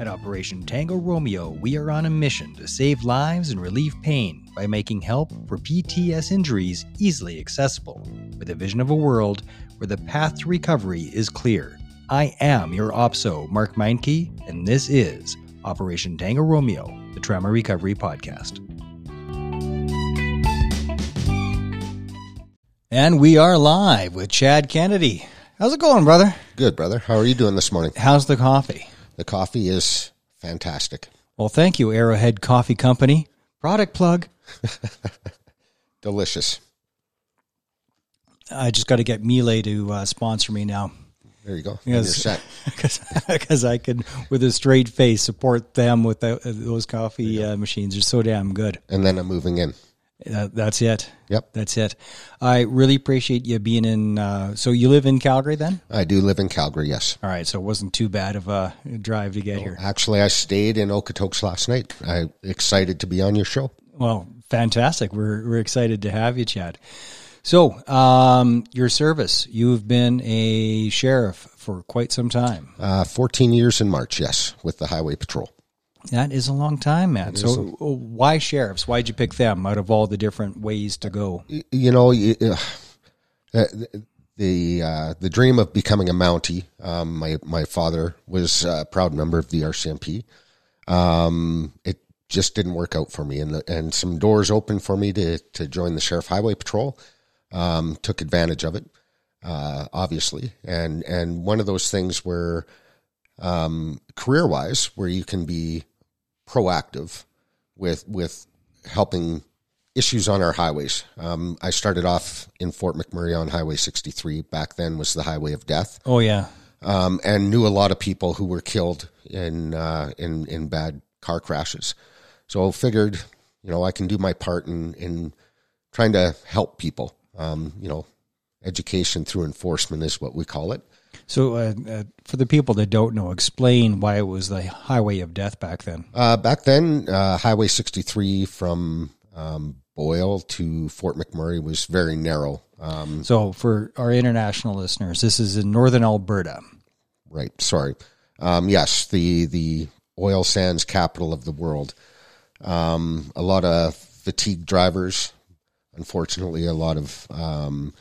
At Operation Tango Romeo, we are on a mission to save lives and relieve pain by making help for PTS injuries easily accessible, with a vision of a world where the path to recovery is clear. I am your OPSO, Mark Meinke, and this is Operation Tango Romeo, the Trauma Recovery Podcast. And we are live with Chad Kennedy. How's it going, brother? Good, brother. How are you doing this morning? How's the coffee? The coffee is fantastic. Well, thank you, Arrowhead Coffee Company. Product plug. Delicious. I just got to get Miele to uh, sponsor me now. There you go. Set. Because I can, with a straight face, support them with the, those coffee uh, machines. They're so damn good. And then I'm moving in. Uh, that's it. Yep. That's it. I really appreciate you being in. Uh, so you live in Calgary then? I do live in Calgary, yes. All right. So it wasn't too bad of a drive to get here. Actually, I stayed in Okotoks last night. I'm excited to be on your show. Well, fantastic. We're we're excited to have you, Chad. So, um, your service. You've been a sheriff for quite some time. Uh, 14 years in March, yes, with the Highway Patrol. That is a long time, man. So, why sheriffs? Why'd you pick them out of all the different ways to go? You know, you, uh, the the, uh, the dream of becoming a Mountie. Um, my my father was a proud member of the RCMP. Um, it just didn't work out for me, and the, and some doors opened for me to to join the Sheriff Highway Patrol. Um, took advantage of it, uh, obviously, and and one of those things where, um, career wise, where you can be proactive with with helping issues on our highways. Um, I started off in Fort McMurray on Highway 63. Back then was the highway of death, Oh yeah, um, and knew a lot of people who were killed in uh, in in bad car crashes. So figured, you know, I can do my part in in trying to help people. Um, you know, education through enforcement is what we call it. So, uh, uh, for the people that don't know, explain why it was the highway of death back then. Uh, back then, uh, Highway 63 from um, Boyle to Fort McMurray was very narrow. Um, So, for our international listeners, this is in northern Alberta. right. Sorry. Um, yes, the the oil sands capital of the world. Um, a lot of fatigued drivers. Unfortunately, a lot of um,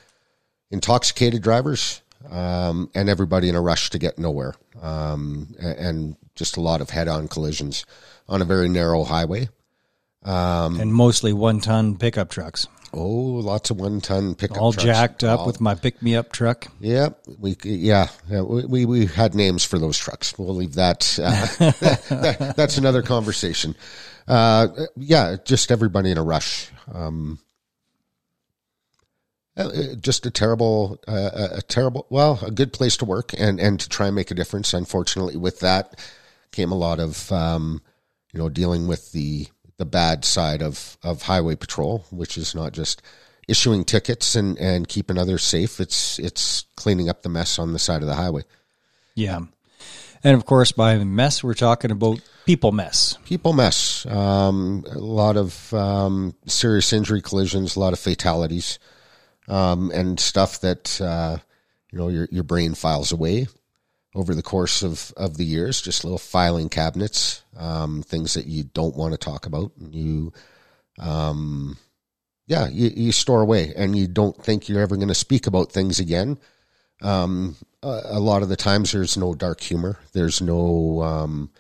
intoxicated drivers, um, and everybody in a rush to get nowhere. Um, and just a lot of head-on collisions on a very narrow highway. and mostly one ton pickup trucks, Oh, lots of one-ton pickup trucks. all trucks. jacked up All- with my pick me up truck. Yeah, we yeah, yeah we, we we had names for those trucks. We'll leave that. Uh, that- that's another conversation. Uh, yeah, just everybody in a rush. Um, just a terrible, uh, a- a terrible. Well, a good place to work and and to try and make a difference. Unfortunately, with that came a lot of um, you know dealing with the the bad side of of highway patrol, which is not just issuing tickets and and keeping others safe. It's it's cleaning up the mess on the side of the highway. Yeah. And of course, by mess, we're talking about people mess. People mess. Um, a lot of um, serious injury collisions, a lot of fatalities, um, and stuff that uh, you know your your brain files away over the course of, of the years. Just little filing cabinets, um, things that you don't want to talk about. You, um, yeah, you, you store away, and you don't think you're ever going to speak about things again. Um, a, a lot of the times, there's no dark humor. There's no um,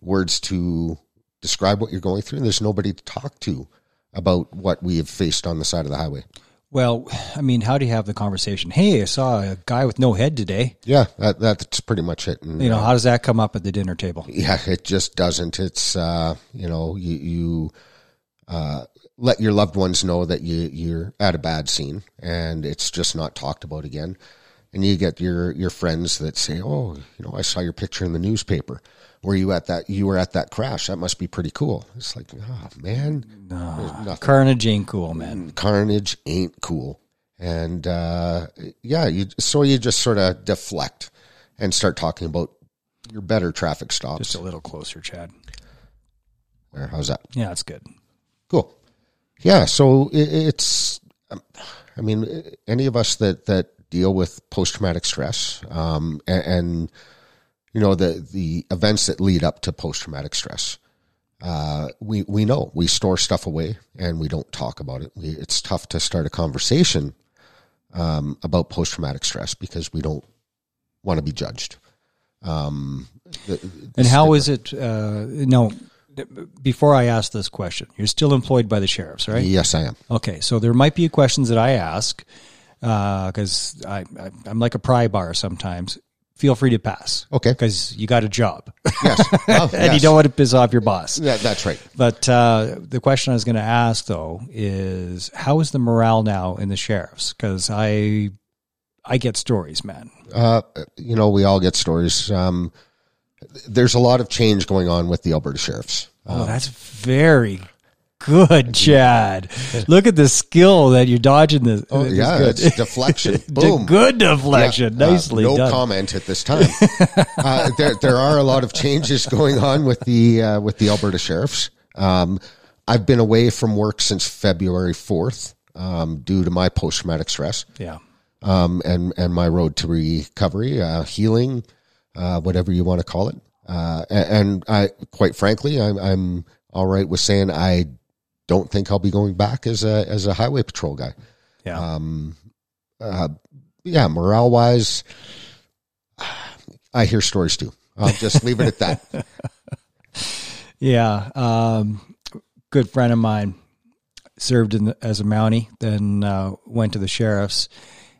words to describe what you're going through. And there's nobody to talk to about what we have faced on the side of the highway. Well, I mean, how do you have the conversation? Hey, I saw a guy with no head today. Yeah, that, that's pretty much it. And, You know, how does that come up at the dinner table? yeah, it just doesn't. It's uh, you know, you you uh, let your loved ones know that you you're at a bad scene, and it's just not talked about again. And you get your your friends that say, "Oh, you know, I saw your picture in the newspaper. Were you at that? You were at that crash. That must be pretty cool." It's like, oh man, nothing. Carnage ain't cool, man. Carnage ain't cool. And uh, yeah, you so you just sort of deflect and start talking about your better traffic stops. Just a little closer, Chad. There, how's that? Yeah, that's good. Cool. Yeah. So it, it's, um, I mean, any of us that that deal with post traumatic stress, um, and, and you know the the events that lead up to post traumatic stress. Uh, we we know we store stuff away and we don't talk about it. We, it's tough to start a conversation um, about post traumatic stress because we don't want to be judged. Um, the, And how is it? Uh, no, before I ask this question, you're still employed by the sheriffs, right? Yes, I am. Okay, so there might be questions that I ask because I, I I'm like a pry bar sometimes. Feel free to pass. Okay. because you got a job Yes, Oh, and you don't want to piss off your boss. Yeah, that's right. But uh, the question I was going to ask though is how is the morale now in the sheriffs? Because I I get stories, man. Uh, you know, we all get stories. Um, there's a lot of change going on with the Alberta sheriffs. Oh, that's very good, Chad. Look at the skill that you're dodging the. Oh, this yeah, good. it's deflection. Boom. good deflection. Yeah, uh, Nicely no done. comment at this time. uh, there, there are a lot of changes going on with the uh, with the Alberta sheriffs. Um, I've been away from work since February fourth um, due to my post traumatic stress yeah. um, and and my road to recovery, uh, healing, uh, whatever you want to call it. Uh, a- and I, quite frankly, I'm, I'm all right with saying I don't think I'll be going back as a as a highway patrol guy. Yeah. Um, uh, yeah, morale wise, I hear stories too. I'll just leave it at that. Yeah. Um, good friend of mine served in the, as a Mountie, then uh, went to the sheriffs,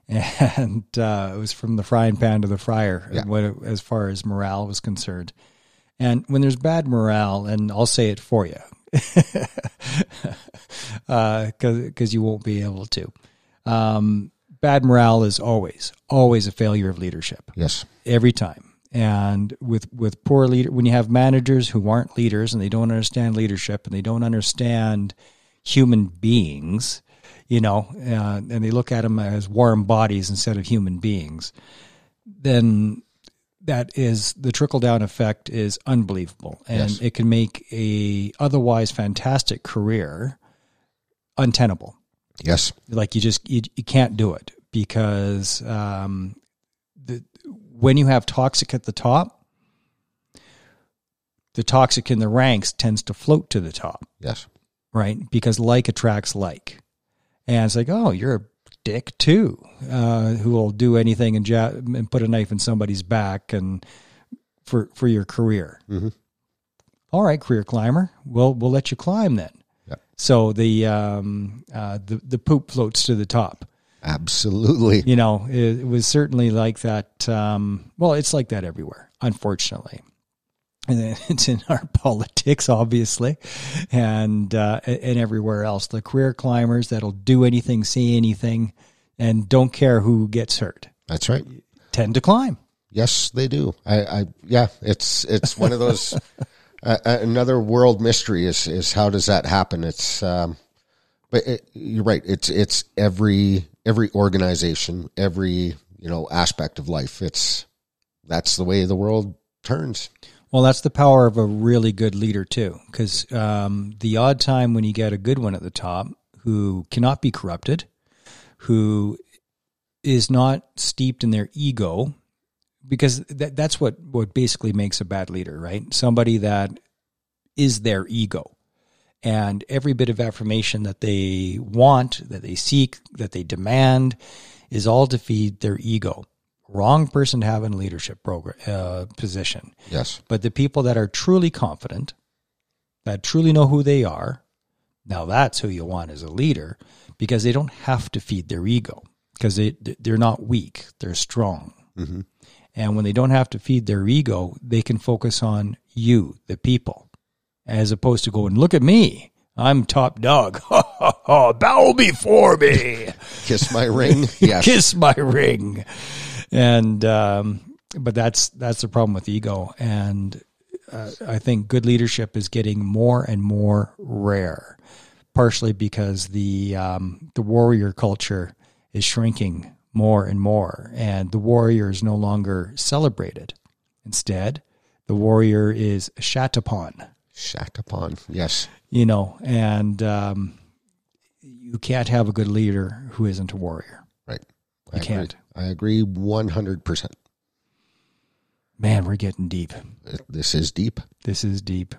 and uh, it was from the frying pan to the fryer Yeah. what, as far as morale was concerned. And when there's bad morale, and I'll say it for you, because you won't be able to. Um, bad morale is always, always a failure of leadership Yes. every time. And with with poor leader, when you have managers who aren't leaders and they don't understand leadership and they don't understand human beings, you know, uh, and they look at them as warm bodies instead of human beings, then that is the trickle down effect is unbelievable, and Yes. it can make a otherwise fantastic career untenable Yes. like you just you, you can't do it because um, the when you have toxic at the top the toxic in the ranks tends to float to the top Yes. right because like attracts like and it's like oh you're a dick too uh, who will do anything and, ja- and put a knife in somebody's back and for for your career Mhm. all right career climber we'll we'll let you climb then Yep. so the um uh the the poop floats to the top Absolutely. you know it, it was certainly like that um well it's like that everywhere unfortunately it's in our politics obviously and uh and everywhere else the career climbers that'll do anything see anything and don't care who gets hurt That's right. tend to climb Yes, they do. I, I yeah, it's it's one of those. uh, another world mystery is is how does that happen? It's um, but it, you're right. It's it's every every organization, every you know aspect of life. It's that's the way the world turns. Well, that's the power of a really good leader too, because um, the odd time when you get a good one at the top who cannot be corrupted, who is not steeped in their ego, because that, that's what what basically makes a bad leader, right? Somebody that is their ego, and every bit of affirmation that they want, that they seek, that they demand, is all to feed their ego. Wrong person to have in a leadership program uh, position. Yes, But the people that are truly confident, that truly know who they are, now that's who you want as a leader because they don't have to feed their ego because they they're not weak, they're strong. Mhm. And when they don't have to feed their ego, they can focus on you, the people, as opposed to going, "Look at me, I'm top dog. Bow before me." kiss my ring. Yes, kiss my ring and um, but that's that's the problem with ego and uh, i think good leadership is getting more and more rare partially because the um, the warrior culture is shrinking more and more and the warrior is no longer celebrated instead the warrior is shat upon shat upon. Yes, you know and um, you can't have a good leader who isn't a warrior right. you I can't Agree. I agree one hundred percent. Man, we're getting deep. This is deep. This is deep.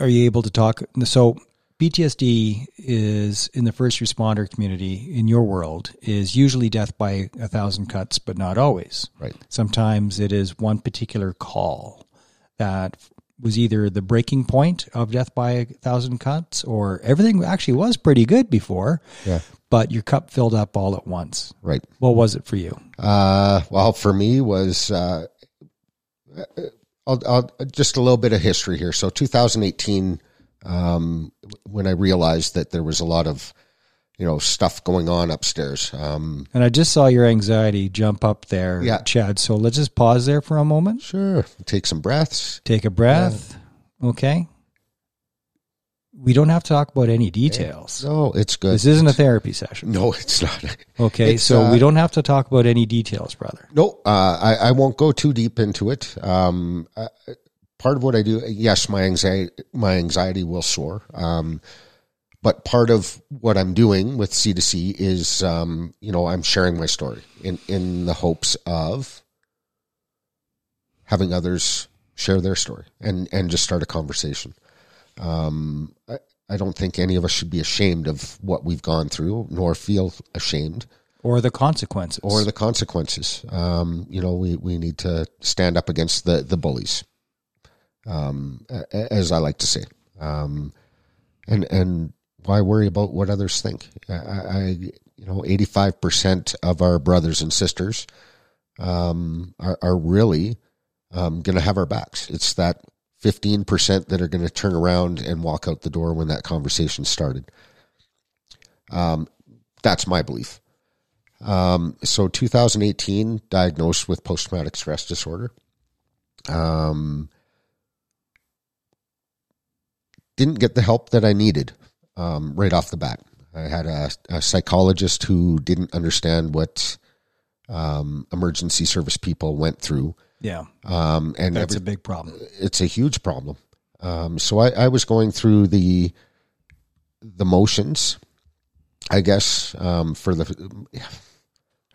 Are you able to talk? So, PTSD is in the first responder community in your world is usually death by a thousand cuts, but not always. Right. Sometimes it is one particular call that was either the breaking point of death by a thousand cuts or everything actually was pretty good before, Yeah. but your cup filled up all at once. Right. What was it for you? Uh, well, for me was uh, I'll, I'll, just a little bit of history here. So 2018, um, when I realized that there was a lot of you know stuff going on upstairs. Um, And I just saw your anxiety jump up there, Yeah. Chad. So let's just pause there for a moment. sure, take some breaths. Take a breath. Okay. We don't have to talk about any details. No, it's good. This isn't a therapy session. no, it's not. Okay. It's, so uh, we don't have to talk about any details, brother. No, uh, I, I won't go too deep into it. Um, uh, part of what I do, yes, my anxiety, my anxiety will soar. Um, but part of what I'm doing with C2C is, um, you know, I'm sharing my story in, in the hopes of having others share their story and, and just start a conversation. Um, I, I don't think any of us should be ashamed of what we've gone through, nor feel ashamed Or the consequences. or the consequences. Um, you know, we, we need to stand up against the, the bullies, um, as I like to say. Um, and, and why worry about what others think? I, I you know, 85% of our brothers and sisters, um, are, are really, um, going to have our backs. It's that 15% that are going to turn around and walk out the door when that conversation started. Um, that's my belief. Um, so 2018, diagnosed with post traumatic stress disorder. Um, didn't get the help that I needed um, right off the bat. I had a, a psychologist who didn't understand what um, emergency service people went through. yeah. Um, and That's every- a big problem. it's a huge problem. Um, so I, I was going through the the motions, I guess, um, for the I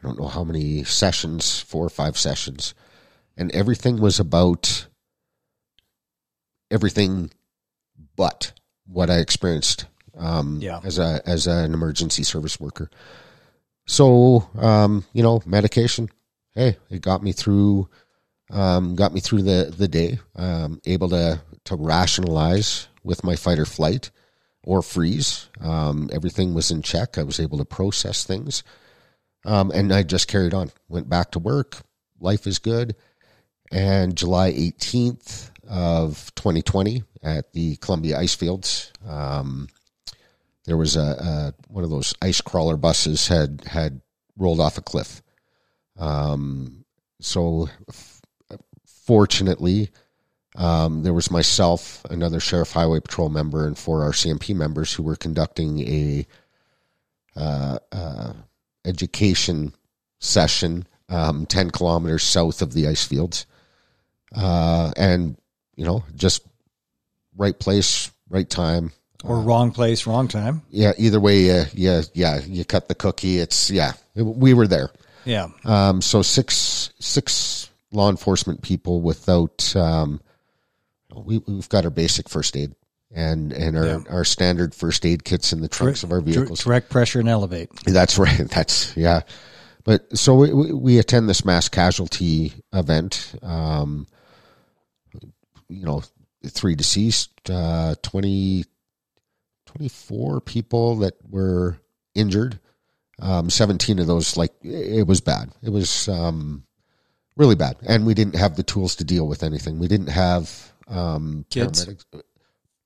don't know how many sessions, four or five sessions, and everything was about everything but what I experienced um, Yeah. as a as an emergency service worker. So um, you know, medication. Hey, it got me through um, got me through the the day. Um, able to to rationalize with my fight or flight or freeze. Um, everything was in check. I was able to process things, um, and I just carried on. Went back to work. Life is good. And July eighteenth of 2020 at the Columbia Ice Fields, um, there was a, a one of those ice crawler buses had had rolled off a cliff. Um, so fortunately, um, there was myself, another Sheriff Highway Patrol member, and four RCMP members who were conducting a uh, uh, education session um, ten kilometers south of the ice fields, uh, and you know, just right place, right time. Or wrong place, wrong time. Yeah, either way, uh, yeah, yeah, you cut the cookie. It's yeah, we were there. Yeah. Um, so six six law enforcement people without um, we we've got our basic first aid and and our, Yeah. our standard first aid kits in the trunks of our vehicles. Direct pressure and elevate. That's right. That's yeah. But so we, we we attend this mass casualty event. Um, you know, three deceased, uh, 20, 24 people that were injured. Um, 17 of those, like, it was bad. It was um, really bad. And we didn't have the tools to deal with anything. We didn't have um, Kids? paramedics-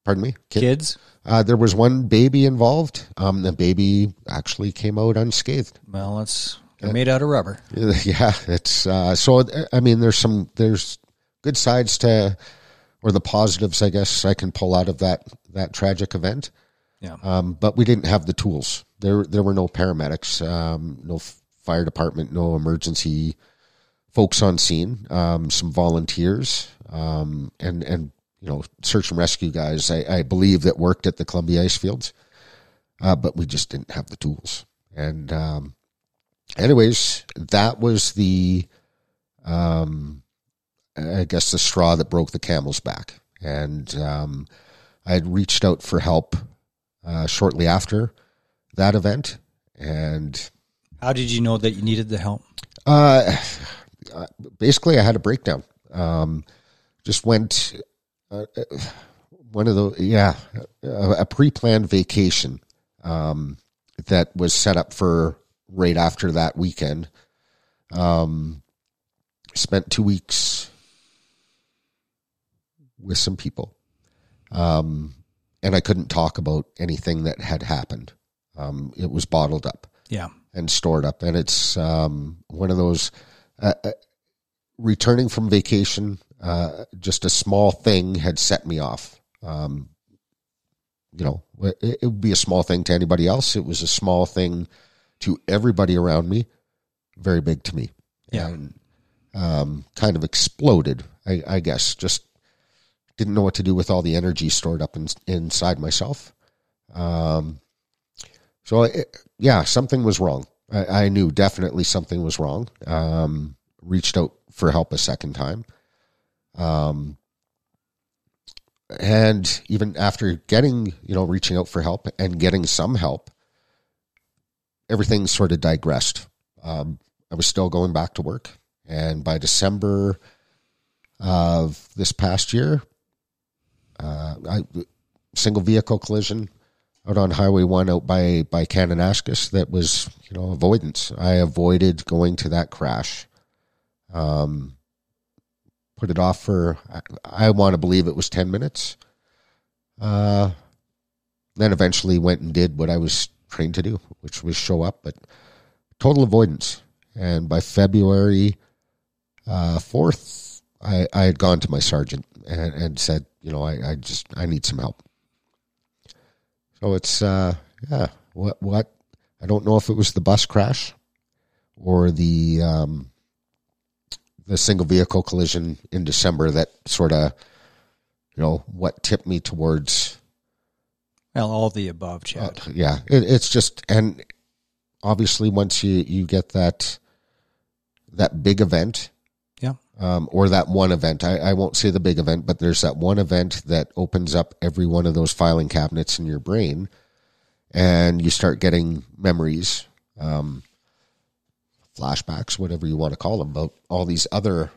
Pardon me? Kid- Kids. uh, there was one baby involved. Um, the baby actually came out unscathed. Well, it's they're made out of rubber. Yeah, it's uh, so. I mean, there's some there's good sides to, or the positives, I guess, I can pull out of that that tragic event. Yeah. Um, but we didn't have the tools. There there were no paramedics, um, no fire department, no emergency folks on scene. Um, some volunteers, um, and and you know search and rescue guys. I, I believe that worked at the Columbia Ice Fields, uh, but we just didn't have the tools. And um, anyways, that was the um, I guess the straw that broke the camel's back. And um, I had reached out for help uh, shortly after that event. And how did you know that you needed the help? Uh, basically, I had a breakdown. Um, just went uh, one of the yeah a, a pre-planned vacation um, that was set up for right after that weekend. Um, spent two weeks with some people. Um, and I couldn't talk about anything that had happened. Um, it was bottled up. Yeah. And stored up. And it's um, one of those uh, uh, returning from vacation, uh, just a small thing had set me off. Um, you know, it, it would be a small thing to anybody else. It was a small thing to everybody around me, very big to me. Yeah. And um, kind of exploded, I, I, guess. Just didn't know what to do with all the energy stored up in, inside myself. Um, so, it, yeah, something was wrong. I, I, knew definitely something was wrong. Um, reached out for help a second time. Um, and even after getting, you know, reaching out for help and getting some help, everything sort of digressed. Um, I was still going back to work. And by December of this past year, uh, I, single vehicle collision out on Highway One out by by Kananaskis. That was you know avoidance. I avoided going to that crash. Um, put it off for I, I want to believe it was ten minutes. Uh, then eventually went and did what I was trained to do, which was show up. But total avoidance. And by February uh, fourth, I, I had gone to my sergeant and, and said, you know, I, I just I need some help. So it's uh, yeah, what what I don't know if it was the bus crash or the um, the single vehicle collision in December that sort of you know what tipped me towards well all the above Chad. Uh, yeah it, it's just and obviously once you you get that that big event um, or that one event. I, I won't say the big event, but there's that one event that opens up every one of those filing cabinets in your brain, and you start getting memories, um, flashbacks, whatever you want to call them, about all these other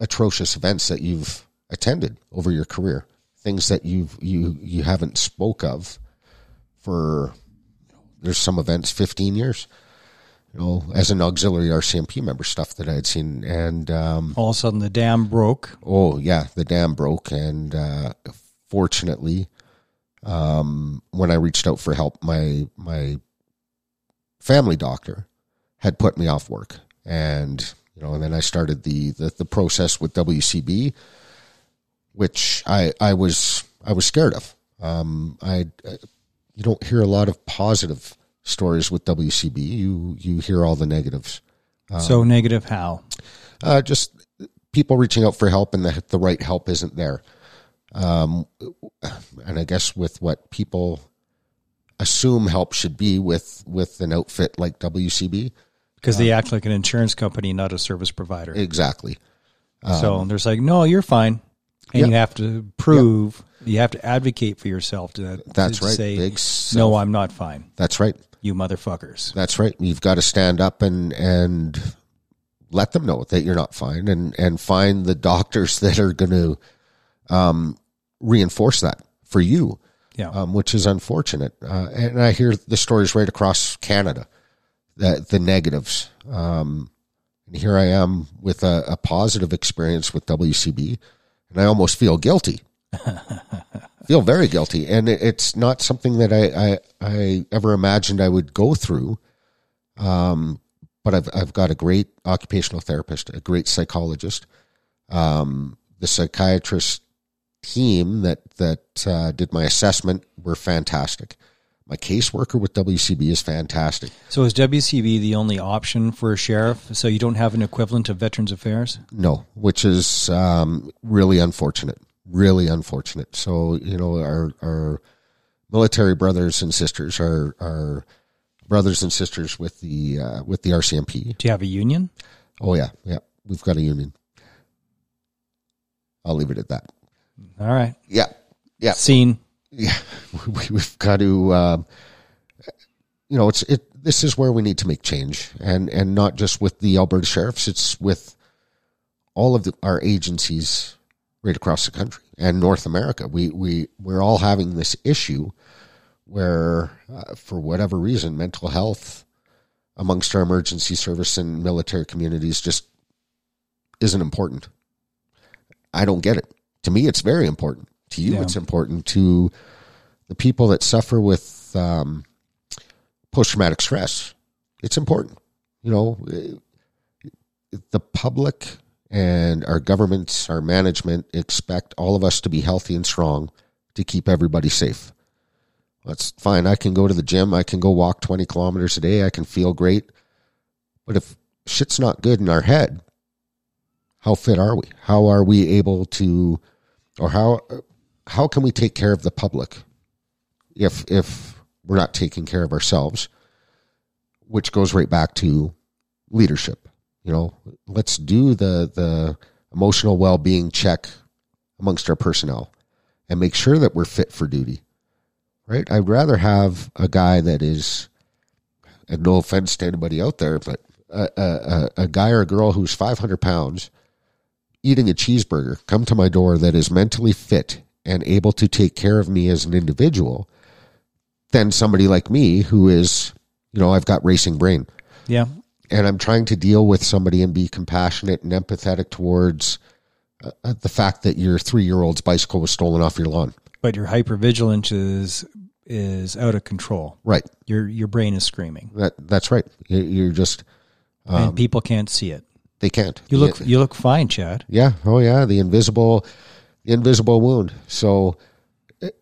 atrocious events that you've attended over your career, things that you've you you haven't spoke of for. There's some events 15 years you know, as an auxiliary RCMP member, stuff that I had seen, and um, all of a sudden the dam broke. Oh yeah, the dam broke, and uh, fortunately, um, when I reached out for help, my my family doctor had put me off work, and you know, and then I started the the, the process with WCB, which I I was I was scared of. Um, I, I you don't hear a lot of positive stories with WCB. You you hear all the negatives. Um, so negative how? Uh, just people reaching out for help and the the right help isn't there. Um, and I guess with what people assume help should be with with an outfit like WCB, because they act like an insurance company, not a service provider. Exactly. Um, so there's like, no, you're fine, and yep. you have to prove, yep. you have to advocate for yourself to. That's to right. Say, Big no, I'm not fine. That's right you motherfuckers. That's right. You've got to stand up and and let them know that you're not fine, and and find the doctors that are going to um, reinforce that for you. Yeah, um, which is unfortunate. Uh, and I hear the stories right across Canada, that the negatives. Um, and here I am with a, a positive experience with WCB, and I almost feel guilty. feel very guilty, and it's not something that I, I, I ever imagined I would go through. Um, but I've I've got a great occupational therapist, a great psychologist, um, the psychiatrist team that that uh, did my assessment were fantastic. My caseworker with WCB is fantastic. So is WCB the only option for a sheriff? So you don't have an equivalent of Veterans Affairs? No, which is um, really unfortunate really unfortunate. So you know, our our military brothers and sisters are are brothers and sisters with the uh, with the RCMP. Do you have a union? Oh yeah, yeah. We've got a union. I'll leave it at that. All right. Yeah, yeah, Scene. yeah. We- We've got to. Um, you know, it's it. This is where we need to make change, and and not just with the Alberta sheriffs. It's with all of the, our agencies right across the country and North America. We we we're all having this issue where, uh, for whatever reason, mental health amongst our emergency service and military communities just isn't important. I don't get it. To me, it's very important. To you, Yeah. it's important. To the people that suffer with um, post traumatic stress, it's important. You know, eh, the public and our governments, our management expect all of us to be healthy and strong to keep everybody safe. That's fine. I can go to the gym. I can go walk 20 kilometers a day. I can feel great. But if shit's not good in our head, how fit are we? How are we able to, or how, how can we take care of the public if, if we're not taking care of ourselves? Which goes right back to leadership. You know, let's do the, the emotional well being check amongst our personnel and make sure that we're fit for duty right? I'd rather have a guy that is, and no offense to anybody out there, but a, a, a- guy or a girl who's 500 pounds eating a cheeseburger come to my door that is mentally fit and able to take care of me as an individual than somebody like me who is, you know, I've got racing brain Yeah. And I'm trying to deal with somebody and be compassionate and empathetic towards uh, uh, the fact that your three year old's bicycle was stolen off your lawn. But your hypervigilance is is out of control. Right. Your your brain is screaming, That that's right. You- You're just and people can't see it. they can't. You look Yeah. you look fine, Chad. Yeah. Oh yeah. The invisible, the invisible wound. So, it,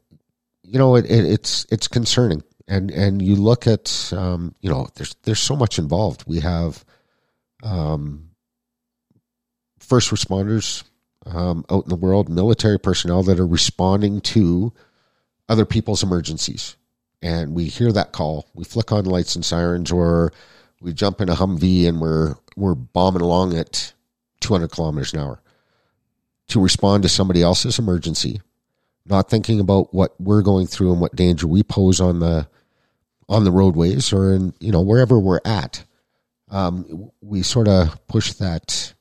you know, it, it, it's it's concerning, and and you look at, um, you know, there's there's so much involved. We have, um, first responders um, out in the world, military personnel that are responding to other people's emergencies, and we hear that call. We flick on lights and sirens, or we jump in a Humvee and we're we're bombing along at 200 kilometers an hour to respond to somebody else's emergency, not thinking about what we're going through and what danger we pose on the on the roadways or in you know wherever we're at. Um, we sort of push that.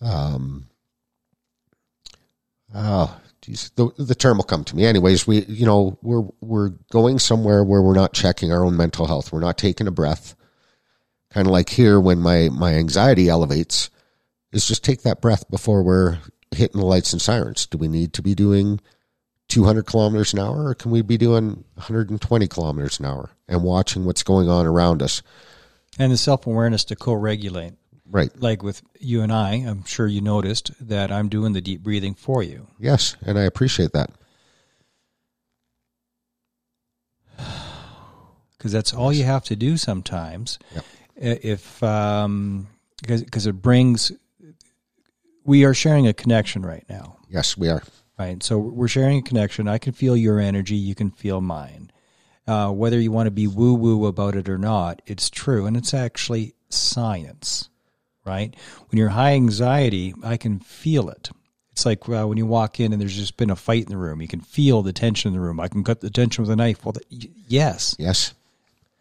Um, oh, geez, the the term will come to me. Anyways, we you know we're we're going somewhere where we're not checking our own mental health. We're not taking a breath. Kind of like here when my my anxiety elevates is just take that breath before we're hitting the lights and sirens. Do we need to be doing 200 kilometers an hour or can we be doing 120 kilometers an hour and watching what's going on around us? And the self awareness to co regulate. Right. Like with you and I, I'm sure you noticed that I'm doing the deep breathing for you. Yes. And I appreciate that. because that's all you have to do sometimes. Yep. If um, because it brings, we are sharing a connection right now, Yes, we are. Right? So we're sharing a connection. I can feel your energy. You can feel mine. Uh, whether you want to be woo woo about it or not, it's true, and it's actually science, right? When you're high anxiety, I can feel it. It's like uh, when you walk in and there's just been a fight in the room. You can feel the tension in the room. I can cut the tension with a knife. Well, th- y- yes, Yes.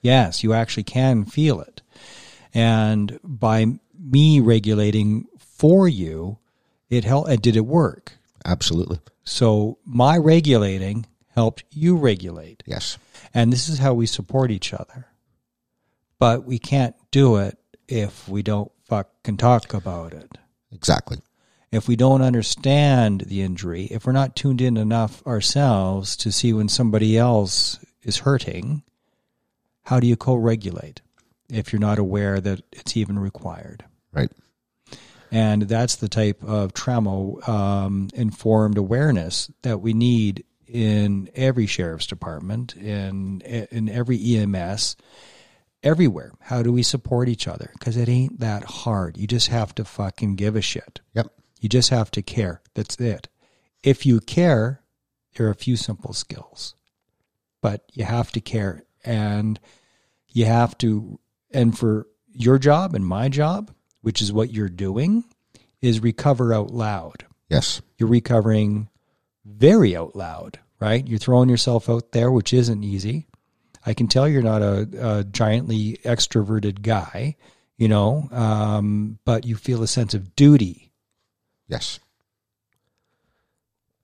Yes, you actually can feel it. And by me regulating for you, it helped. And did it work? Absolutely. So my regulating helped you regulate. Yes. And this is how we support each other. But we can't do it if we don't fucking talk about it. Exactly. If we don't understand the injury, if we're not tuned in enough ourselves to see when somebody else is hurting, how do you co regulate if you're not aware that it's even required? Right. And that's the type of trauma um, informed awareness that we need in every sheriff's department, in in every EMS, everywhere. How do we support each other? Because it ain't that hard. You just have to fucking give a shit. Yep. You just have to care. That's it. If you care, there are a few simple skills, but you have to care and you have to, and for your job and my job, which is what you're doing, is recover out loud. Yes. You're recovering very out loud, right? You're throwing yourself out there, which isn't easy. I can tell you're not a, a giantly extroverted guy, you know, um, but you feel a sense of duty. Yes.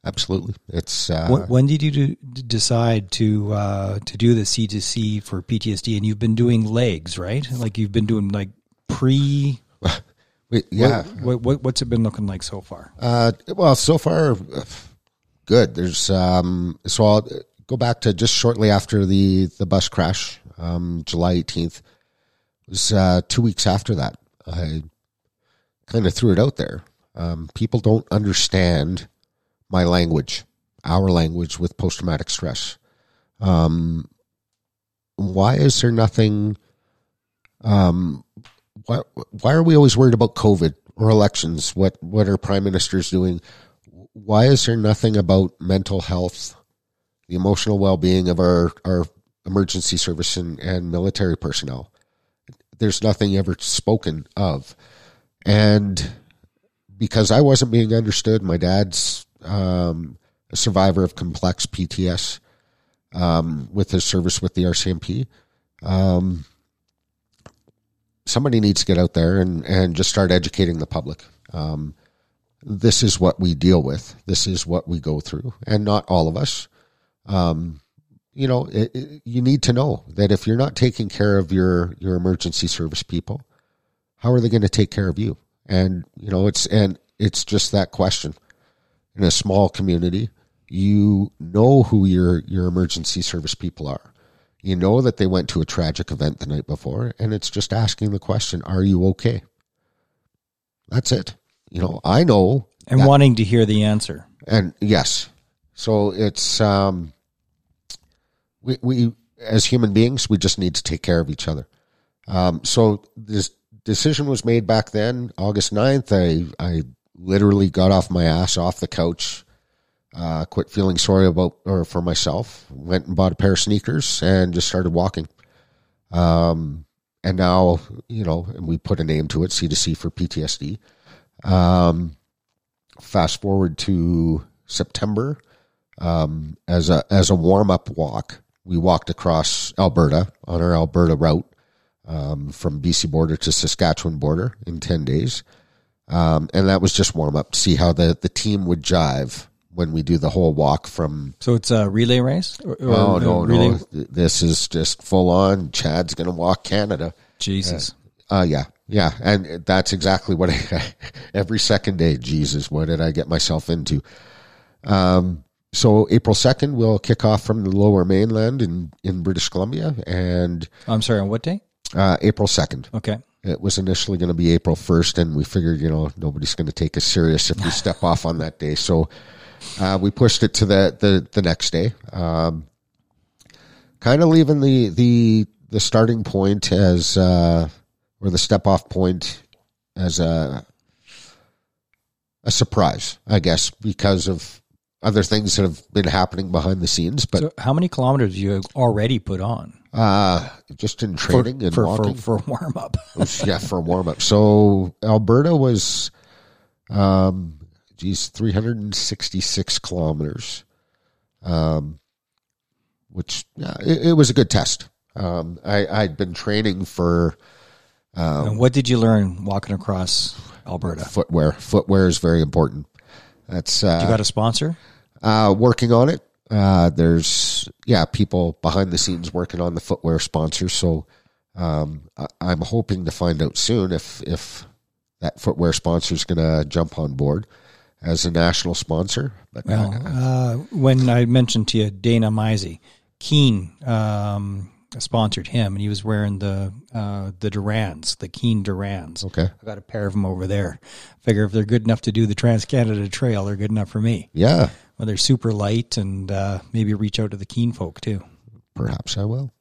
Absolutely. It's uh, when, when did you do, decide to uh, to do the C to C for PTSD? And you've been doing legs, right? Like you've been doing like pre. we- yeah. What, what, what's it been looking like so far? Uh, well, so far, uh, good. There's um, so I'll go back to just shortly after the the bus crash, um, July 18th. It was uh, two weeks after that. I kind of threw it out there. Um, people don't understand my language, our language with post traumatic stress. Um, why is there nothing? Um, why, why are we always worried about COVID or elections? What what are prime ministers doing? Why is there nothing about mental health, the emotional well being of our, our emergency service and, and military personnel? There's nothing ever spoken of. And because I wasn't being understood, my dad's um, a survivor of complex PTS um, with his service with the RCMP. Um, somebody needs to get out there and, and just start educating the public. Um, this is what we deal with. This is what we go through, and not all of us. Um, you know, it, it, you need to know that if you're not taking care of your your emergency service people, how are they going to take care of you? And you know, it's and it's just that question. In a small community, you know who your your emergency service people are. You know that they went to a tragic event the night before, and it's just asking the question, "Are you okay?" That's it. You know, I know, And that- wanting to hear the answer. and yes, so it's um, we we as human beings, we just need to take care of each other. Um, so this decision was made back then, August 9th. I I literally got off my ass off the couch, uh, quit feeling sorry about or for myself, went and bought a pair of sneakers and just started walking. Um, and now you know, and we put a name to it, C to C for PTSD. Um, fast forward to September, um, as a as a warm up walk, we walked across Alberta on our Alberta route um, from BC border to Saskatchewan border in ten days, um, and that was just warm up to see how the the team would jive when we do the whole walk from. So it's a relay race? Or, or Oh no relay- no! This is just full on. Chad's gonna walk Canada. Jesus. Uh, yeah, yeah, and that's exactly what I every second day. Jesus, what did I get myself into? Um, so April second, we'll kick off from the Lower Mainland in in British Columbia, and I'm sorry, on what day? uh, April second. Okay. It was initially going to be April first, and we figured, you know, nobody's going to take us serious if we step off on that day. So uh, we pushed it to the the, the next day. Um, kind of leaving the the the starting point as uh, or the step off point as a a surprise, I guess, because of other things that have been happening behind the scenes. But So how many kilometers you already put on? uh, just in For, training and for, walking, for, for warm up. yeah, for warm up. So Alberta was, um, geez, 366 kilometers, um, which yeah, it, it was a good test. Um, I, I'd been training for and what did you learn walking across Alberta? footwear. Footwear is very important. That's uh, You got a sponsor? uh, working on it. Uh, there's yeah, people behind the scenes working on the footwear sponsor. So um, I, I'm hoping to find out soon if if that footwear sponsor is going to jump on board as a national sponsor. But Well, uh, when I mentioned to you Dana Meise, Keen um, sponsored him, and he was wearing the uh, the Durands, the Keen Durands. okay, I got a pair of them over there. Figure if they're good enough to do the Trans Canada Trail, they're good enough for me. yeah, Well, they're super light, and uh, maybe reach out to the Keen folk too. perhaps I will.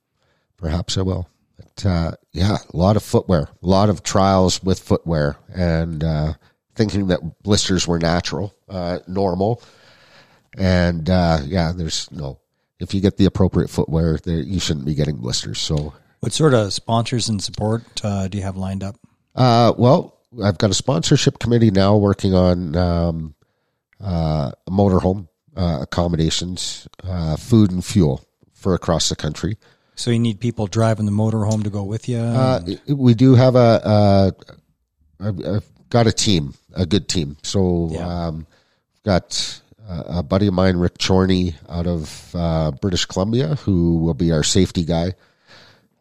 Perhaps I will. But uh, yeah, a lot of footwear, a lot of trials with footwear, and uh, thinking that blisters were natural, uh, normal, and uh, yeah, there's no. If you get the appropriate footwear, there you shouldn't be getting blisters. So, What sort of sponsors and support uh, do you have lined up? uh, well, I've got a sponsorship committee now working on um, uh, motorhome uh, accommodations, uh, food and fuel for across the country. So you need people driving the motorhome to go with you. Uh, we do have a, I've got a team, a good team. So Yeah. um, got a, a buddy of mine, Rick Chorney, out of uh, British Columbia, who will be our safety guy.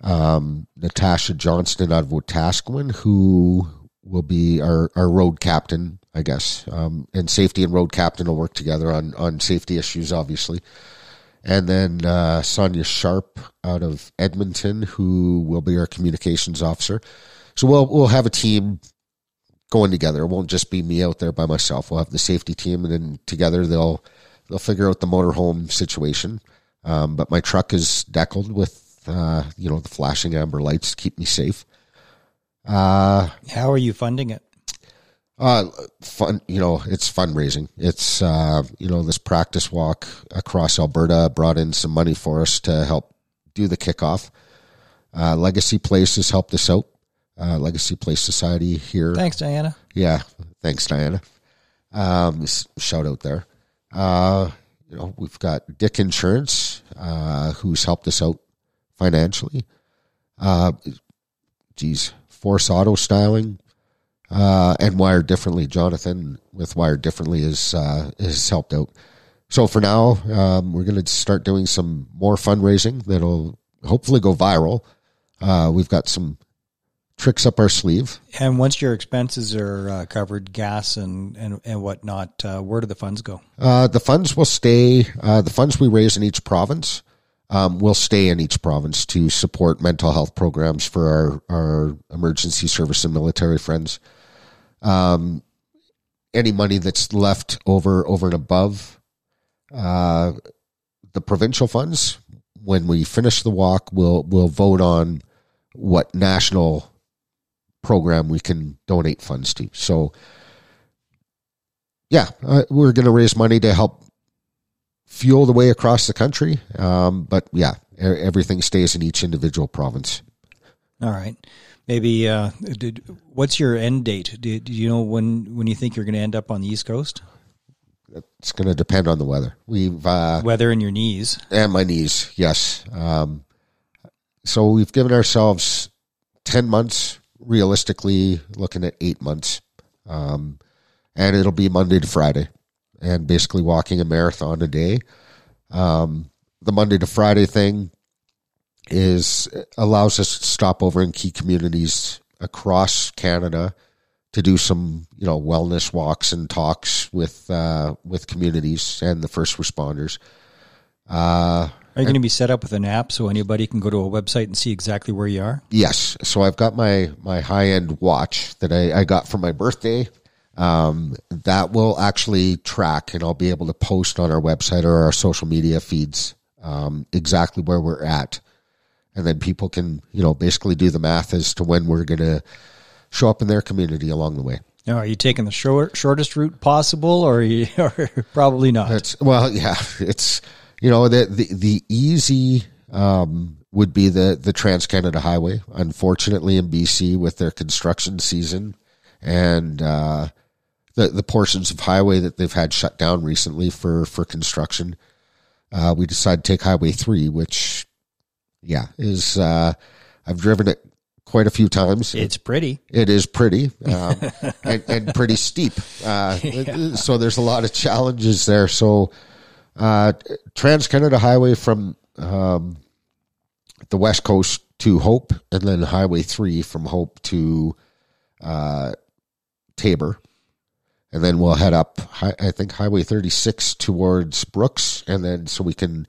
Um, Natasha Johnston out of Wetaskiwin, who will be our, our road captain, I guess. Um, and safety and road captain will work together on on safety issues, obviously. And then uh, Sonia Sharp out of Edmonton, who will be our communications officer. So we'll we'll have a team going together. It won't just be me out there by myself. We'll have the safety team, and then together they'll they'll figure out the motorhome situation. Um, but my truck is deckled with uh, you know the flashing amber lights to keep me safe. Uh, How are you funding it? uh, fun, you know, it's fundraising. It's, uh, you know, this practice walk across Alberta brought in some money for us to help do the kickoff. Uh, Legacy Place has helped us out. Uh, Legacy Place Society here. Thanks, Diana. Yeah. Thanks, Diana. Um, shout out there. Uh, you know, we've got Dick Insurance, uh, who's helped us out financially. Uh, geez, Force Auto Styling, uh, and Wired Differently. Jonathan with Wired Differently is, uh, has helped out. So for now, um, we're going to start doing some more fundraising that'll hopefully go viral. Uh, we've got some tricks up our sleeve. And once your expenses are uh, covered, gas and and and whatnot, uh, where do the funds go? Uh, the funds will stay. Uh, the funds we raise in each province um, will stay in each province to support mental health programs for our our emergency service and military friends. Um, any money that's left over over and above uh, the provincial funds, when we finish the walk, we'll we'll vote on what national program we can donate funds to. So yeah, uh, we're going to raise money to help fuel the way across the country. Um, but yeah, everything stays in each individual province. All right. Maybe uh, did, what's your end date? Do, do you know when when you think you're going to end up on the East Coast? It's going to depend on the weather. We've uh, Weather and your knees. and my knees, yes. Um, so we've given ourselves ten months, realistically looking at eight months, um, and it'll be Monday to Friday, and basically walking a marathon a day. Um, the Monday to Friday thing is allows us to stop over in key communities across Canada to do some you know wellness walks and talks with uh, with communities and the first responders. Uh, Are you going to be set up with an app so anybody can go to a website and see exactly where you are? Yes. So I've got my my high end watch that I, I got for my birthday. Um, that will actually track, and I'll be able to post on our website or our social media feeds um, exactly where we're at, and then people can you know basically do the math as to when we're going to show up in their community along the way. Now, are you taking the short, shortest route possible, or, are you, or probably not? It's well, yeah. It's you know the the the easy um, would be the the Trans Canada Highway. Unfortunately, in BC, with their construction season and uh, the the portions of highway that they've had shut down recently for for construction, uh, we decided to take Highway Three, which yeah is uh, I've driven it quite a few times. it's pretty. It is pretty um, and, and pretty steep. Uh, So there's a lot of challenges there. So uh, Trans Canada Highway from um, the west coast to Hope, and then Highway Three from Hope to uh, Taber, and then we'll head up. I think Highway 36 towards Brooks, and then so we can.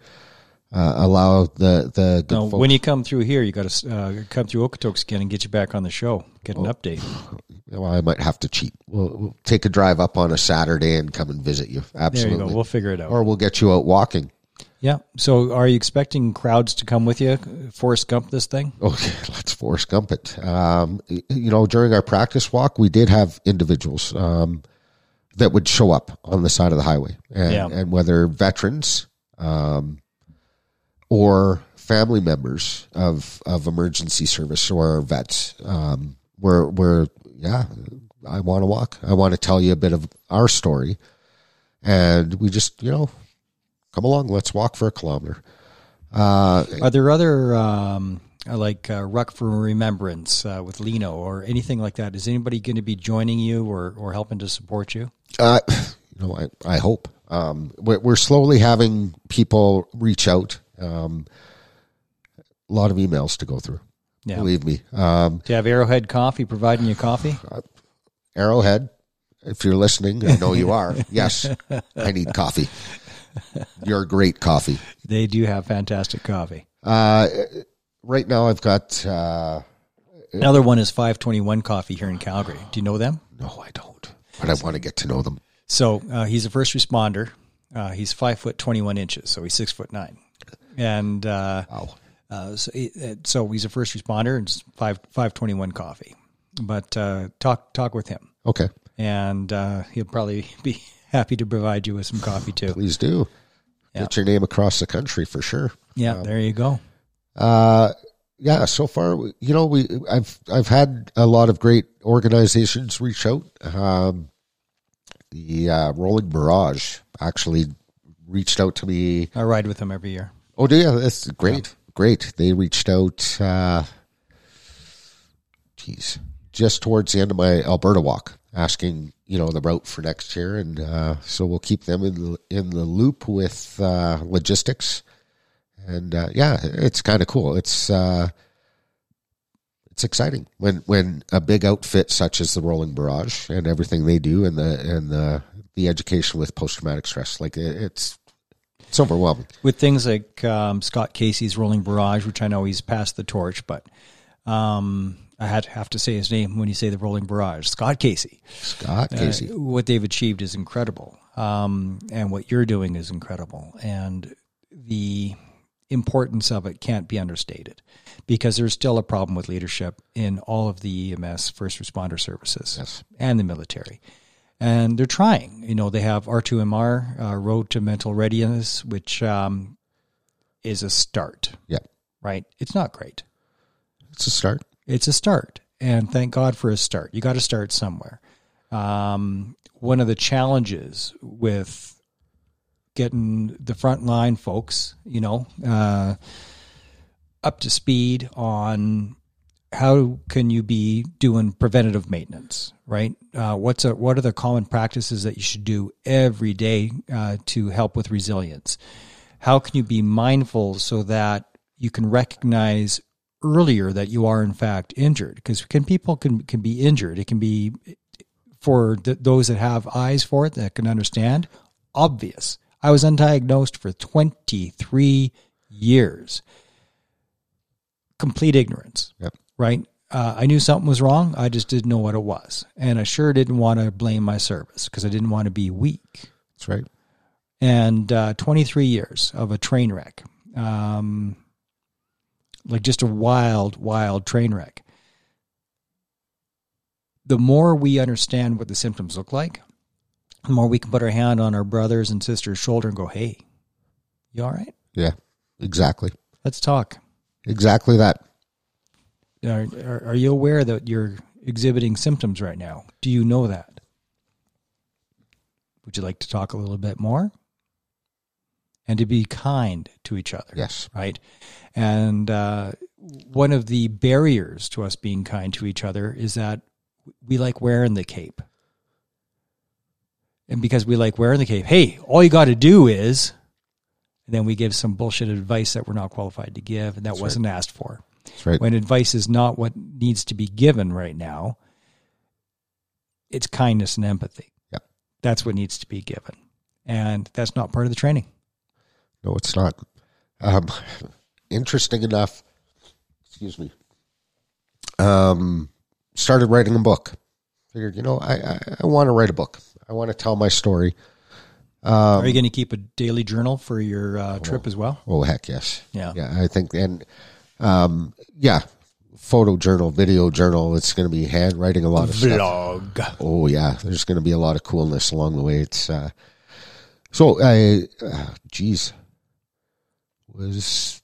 Uh, allow the the Now, when you come through here, you got to uh, come through Okotoks again and get you back on the show, get an update. well, I might have to cheat. We'll, we'll take a drive up on a Saturday and come and visit you. There Absolutely. you go. We'll figure it out. or we'll get you out walking. yeah. So, are you expecting crowds to come with you, Forrest Gump this thing? Okay, let's Forrest Gump it. Um, you know, during our practice walk, we did have individuals um, that would show up on the side of the highway, and, Yeah. and whether veterans um, or family members of of emergency service or vets, um, were were yeah, I want to walk. I want to tell you a bit of our story. And we just, you know, come along, let's walk for a kilometer. Uh, Are there other um, like uh, Ruck for Remembrance uh, with Lino or anything like that? Is anybody going to be joining you or, or helping to support you? Uh, you know, I, I hope. Um, we're, we're slowly having people reach out. Um, a lot of emails to go through. Yeah. Believe me. Um, Do you have Arrowhead Coffee providing you coffee? Arrowhead, if you're listening, I know you are. Yes, I need coffee. You're great coffee. They do have fantastic coffee. Uh, right now, I've got. Uh, Another one is 521 Coffee here in Calgary. Do you know them? no, I don't, but I want to get to know them. So uh, he's a first responder. Uh, he's five foot 21 inches, so he's six foot nine. And uh, Wow. Uh, so, so he's a first responder and it's five five twenty one coffee. But uh, talk talk with him, Okay, and uh, he'll probably be happy to provide you with some coffee too. please do. Yeah. Get your name across the country for sure. Yeah, there you go. Uh, yeah. So far, you know, we I've I've had a lot of great organizations reach out. Um, the uh, Rolling Barrage actually reached out to me. I ride with them every year. Oh, do you? That's great. Great. They reached out. Uh, just towards the end of my Alberta walk, asking you know the route for next year, and uh, so we'll keep them in the, in the loop with uh, logistics. And uh, yeah, it's kind of cool. It's uh, it's exciting when when a big outfit such as the Rolling Barrage and everything they do, and the and the the education with post traumatic stress, like it, it's it's overwhelming. with things like um, Scott Casey's Rolling Barrage, which I know he's passed the torch, but um, I had have to say his name when you say the Rolling Barrage, Scott Casey. Scott Uh, Casey. what they've achieved is incredible, um, and what you're doing is incredible, and the importance of it can't be understated because there's still a problem with leadership in all of the EMS first responder services Yes. and the military. And they're trying. You know, they have R2MR, uh, Road to Mental Readiness, which um, is a start, Yeah, right? It's not great. it's a start. It's a start. And thank God for a start. You got to start somewhere. Um, one of the challenges with getting the frontline folks, you know, uh, up to speed on how can you be doing preventative maintenance, right? Uh, what's a, what are the common practices that you should do every day uh, to help with resilience? How can you be mindful so that you can recognize earlier that you are in fact injured? Because can people can can be injured? It can be for th- those that have eyes for it that can understand. Obvious. I was undiagnosed for 23 years. Complete ignorance Yep. Right? Uh, I knew something was wrong. I just didn't know what it was. And I sure didn't want to blame my service because I didn't want to be weak. That's right. And uh, 23 years of a train wreck, um, like just a wild, wild train wreck. The more we understand what the symptoms look like, the more we can put our hand on our brother's and sister's shoulder and go, hey, you all right? Yeah, exactly. Let's talk. Exactly that. Are, are, are you aware that you're exhibiting symptoms right now? Do you know that? Would you like to talk a little bit more? And to be kind to each other, Yes. right? And uh, one of the barriers to us being kind to each other is that we like wearing the cape. And because we like wearing the cape, hey, all you got to do is, and then we give some bullshit advice that we're not qualified to give and that That's wasn't asked for right. when advice is not what needs to be given right now, it's kindness and empathy. Yep. That's what needs to be given. And that's not part of the training. No, it's not. Um, interesting enough. Excuse me. Um, started writing a book. Figured, you know, I I, I want to write a book. I want to tell my story. Um, Are you going to keep a daily journal for your uh, trip as well? oh heck yes. Yeah. Yeah, I think and um, yeah, photo journal, video journal. It's going to be handwriting a lot of stuff. Oh yeah, there's going to be a lot of coolness along the way. It's uh, so I, uh, geez, was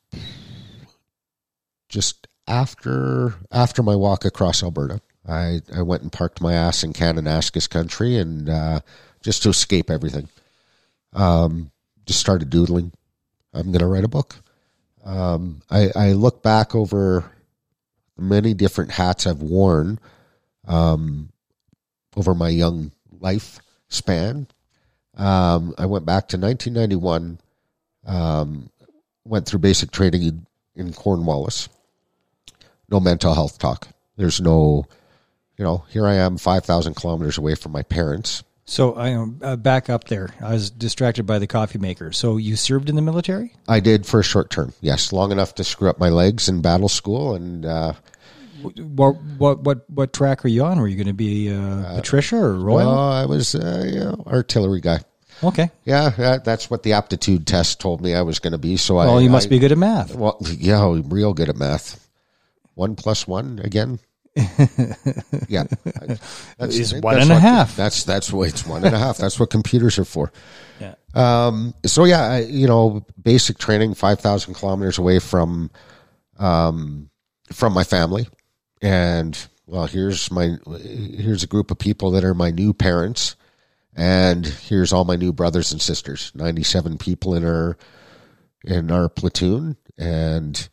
just after after my walk across Alberta. I, I went and parked my ass in Kananaskis country and uh, just to escape everything. Um, just started doodling. I'm going to write a book. Um, I, I look back over many different hats I've worn um, over my young life span. Um, I went back to 1991, um, went through basic training in, in Cornwallis. No mental health talk. There's no, you know, here I am 5,000 kilometers away from my parents. So I am uh, back up there. I was distracted by the coffee maker. So you served in the military? I did for a short term, yes, long enough to screw up my legs in battle school. And uh, What what what what track are you on? Were you going to be uh, Patricia or Royal? well, I was uh, you know, artillery guy. okay. Yeah, that, that's what the aptitude test told me I was going to be. So I, Well, you must I- be good at math. Well, yeah, real good at math. One plus one again. yeah, that's, Is that's one and a what- half. That's that's what it's one and a half. That's what computers are for. Yeah. Um. So yeah, I, you know, basic training, five thousand kilometers away from, um, from my family, and well, here's my here's a group of people that are my new parents, and here's all my new brothers and sisters. Ninety seven people in our in our platoon, and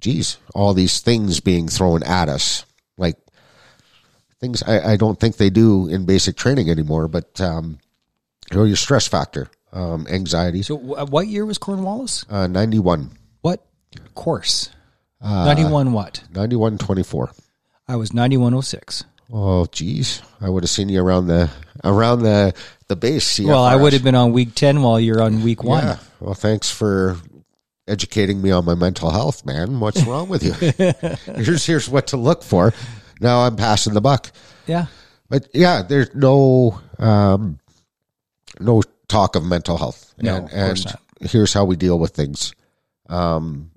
geez, all these things being thrown at us, like things I, I don't think they do in basic training anymore. But um, you know, your stress factor, um, anxiety. So wh- what year was Cornwallis? Uh, 91, What course? 91 what? 91, 24. I was 9106. Oh, geez, I would have seen you around the around the the base. Well, I would have been on week 10 while you're on week 1. Yeah. Well, thanks for educating me on my mental health, man. What's wrong with you? here's here's what to look for. Now I'm passing the buck. Yeah. But yeah, there's no um, no talk of mental health. No, and, of course and not. here's how we deal with things. Um,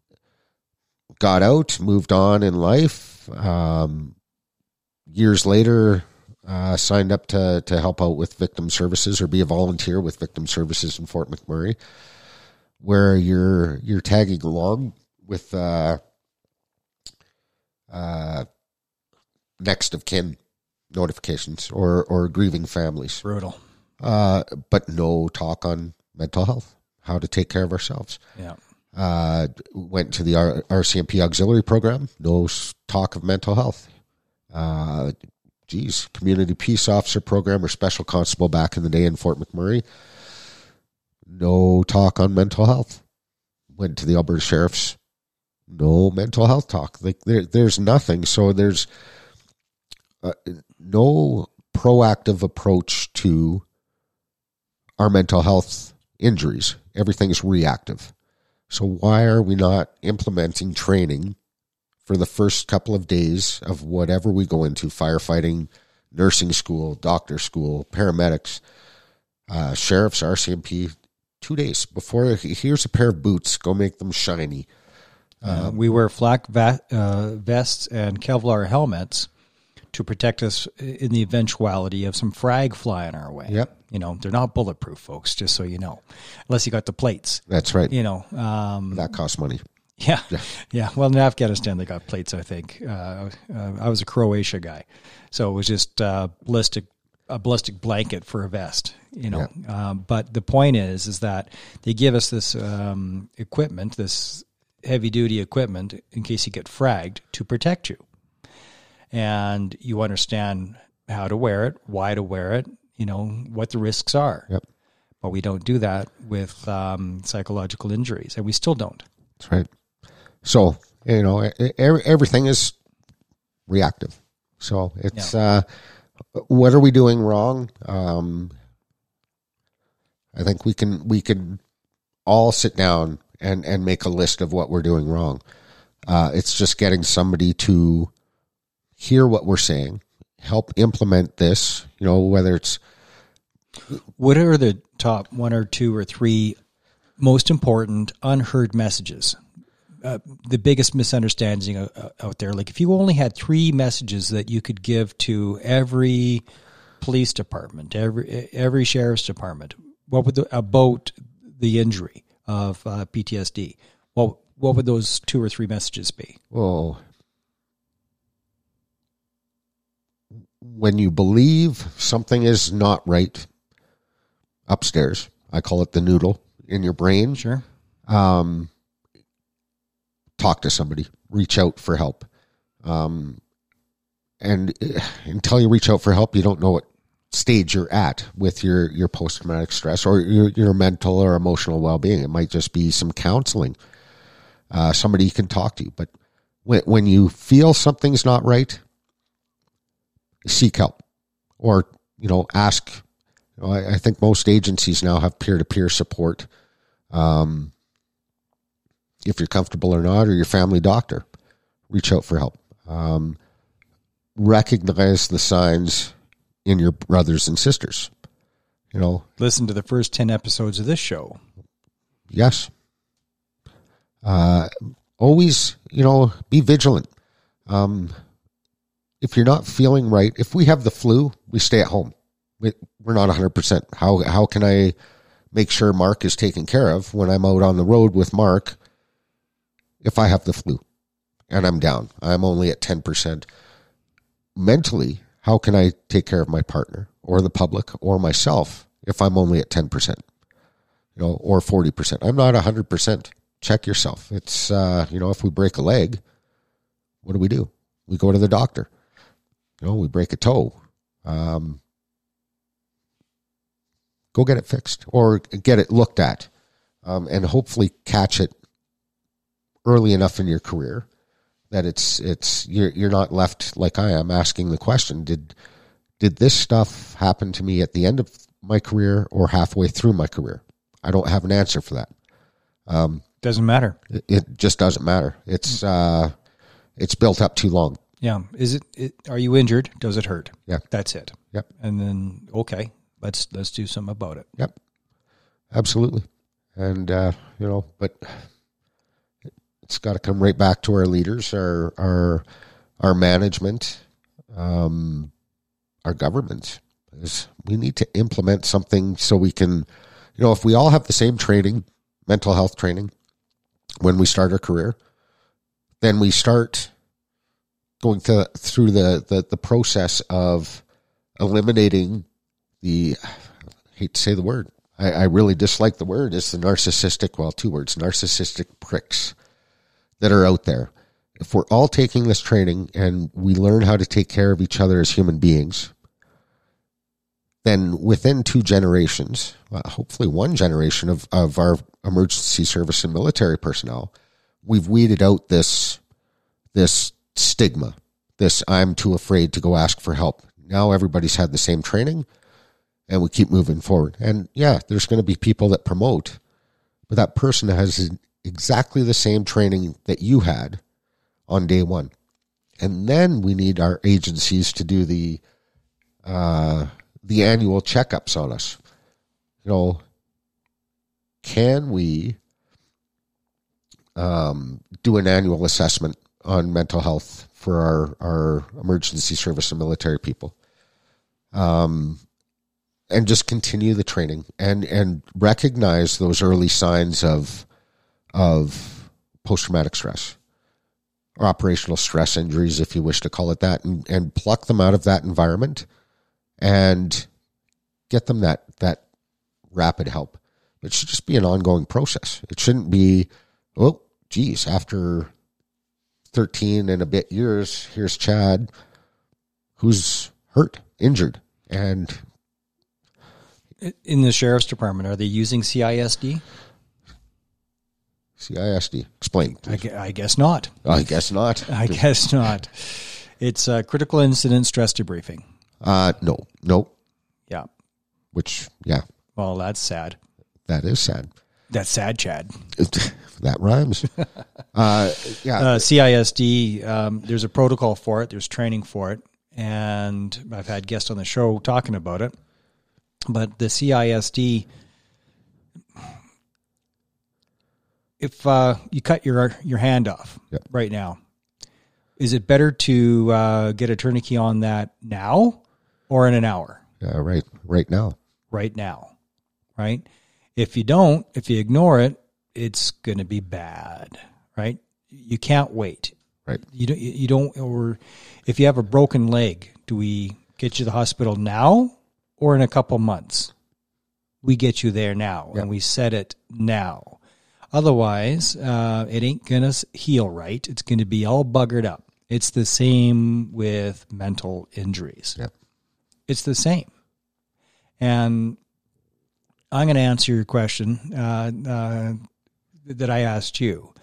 got out, moved on in life. Um, years later, uh, signed up to to help out with victim services or be a volunteer with victim services in Fort McMurray, where you're you're tagging along with uh, uh, next of kin notifications or or grieving families, Brutal. uh, but no talk on mental health, how to take care of ourselves. Yeah. Uh, went to the R- RCMP auxiliary program. No talk of mental health. Uh, geez, community peace officer program or special constable back in the day in Fort McMurray. No talk on mental health. Went to the Alberta Sheriff's. No mental health talk. Like there, there's nothing. So there's uh, no proactive approach to our mental health injuries. Everything's reactive. So why are we not implementing training for the first couple of days of whatever we go into firefighting, nursing school, doctor school, paramedics, uh, sheriffs, RCMP, two days before here's a pair of boots, go make them shiny. Uh, we wear flak va- uh, vests and Kevlar helmets to protect us in the eventuality of some frag flying our way. Yep. You know, they're not bulletproof, folks, just so you know, unless you got the plates. That's right. You know, um, That costs money. yeah, yeah. Well, in Afghanistan, they got plates. I think uh, uh, I was a Croatia guy, so it was just uh, ballistic a ballistic blanket for a vest. You know, um, but the point is, is that they give us this um, equipment, this heavy duty equipment, in case you get fragged to protect you, and you understand how to wear it, why to wear it, you know, what the risks are. Yep. But we don't do that with um, psychological injuries, and we still don't. That's right. So you know, everything is reactive. So it's uh, what are we doing wrong? Um, I think we can we can all sit down and and make a list of what we're doing wrong. Uh, it's just getting somebody to hear what we're saying, help implement this. You know, whether it's What are the top one or two or three most important unheard messages? Uh, the biggest misunderstanding uh, uh, out there. Like, if you only had three messages that you could give to every police department, every every sheriff's department, what would the, about the injury of uh, PTSD? Well, what would those two or three messages be? Well, when you believe something is not right upstairs, I call it the noodle in your brain. Sure. Um, talk to somebody, reach out for help. Um, and until you reach out for help, you don't know what stage you're at with your, your post traumatic stress or your, your mental or emotional well being. It might just be some counseling, uh, somebody you can talk to. But when, when you feel something's not right, seek help or, you know, ask. You know, I, I think most agencies now have peer to peer support. Um, if you're comfortable or not, or your family doctor, reach out for help. Um, recognize the signs in your brothers and sisters. You know, Listen to the first 10 episodes of this show. yes. Uh, always, you know, be vigilant. Um, if you're not feeling right, if we have the flu, we stay at home. We, we're not 100%. How, how can I make sure Mark is taken care of when I'm out on the road with Mark if I have the flu and I'm down? I'm only at 10%. Mentally, how can I take care of my partner or the public or myself if I'm only at 10%? You know, or 40%. I'm not 100%. Check yourself. It's, uh, you know, if we break a leg, what do we do? We go to the doctor. You know, we break a toe. Um, go get it fixed or get it looked at um, and hopefully catch it early enough in your career that it's it's you're you're not left like I am asking the question did did this stuff happen to me at the end of my career or halfway through my career I don't have an answer for that Doesn't matter. it, it just doesn't matter it's uh it's built up too long Yeah. Is it, it are you injured? Does it hurt? Yeah. That's it. Yep. And then okay, let's let's do something about it. Yep, absolutely. And uh, you know, but it's got to come right back to our leaders, our our our management, um, our government. Is we need to implement something so we can, you know, if we all have the same training, mental health training, when we start our career, then we start going to, through the, the the process of eliminating the I hate to say the word. I, I really dislike the word. It's the narcissistic, well, two words, narcissistic pricks that are out there. If we're all taking this training and we learn how to take care of each other as human beings, then within two generations, well, hopefully one generation of, of our emergency service and military personnel, we've weeded out this this stigma, this I'm too afraid to go ask for help. Now everybody's had the same training and we keep moving forward. And yeah, there's going to be people that promote, but that person has exactly the same training that you had on day one. And then we need our agencies to do the uh, the annual checkups on us. You know, can we um, do an annual assessment on mental health for our, our emergency service and military people? Um, and just continue the training and and recognize those early signs of of post traumatic stress or operational stress injuries, if you wish to call it that, and, and pluck them out of that environment and get them that that rapid help. It should just be an ongoing process. It shouldn't be, oh, geez, after 13 and a bit years, here's Chad who's hurt, injured, and In the sheriff's department, are they using CISD? CISD. Explain. I, I guess not. I guess not. I guess not. It's a critical incident stress debriefing. Uh, no, no. Yeah. Which, yeah, Well, that's sad. that is sad. That's sad, Chad. that rhymes. uh, yeah, Uh, CISD, um, there's a protocol for it, there's training for it, and I've had guests on the show talking about it. But the CISD, if uh, you cut your your hand off right now, is it better to uh, get a tourniquet on that now or in an hour? yeah, right, right now. right now, right? If you don't, if you ignore it, it's going to be bad, right? You can't wait. Right. You don't. You don't. Or if you have a broken leg, Do we get you to the hospital now or in a couple months? We get you there now Yeah. and we set it now. Otherwise, uh, it ain't going to heal right. It's going to be all buggered up. It's the same with mental injuries. Yeah. It's the same. And I'm going to answer your question uh, uh, that I asked you.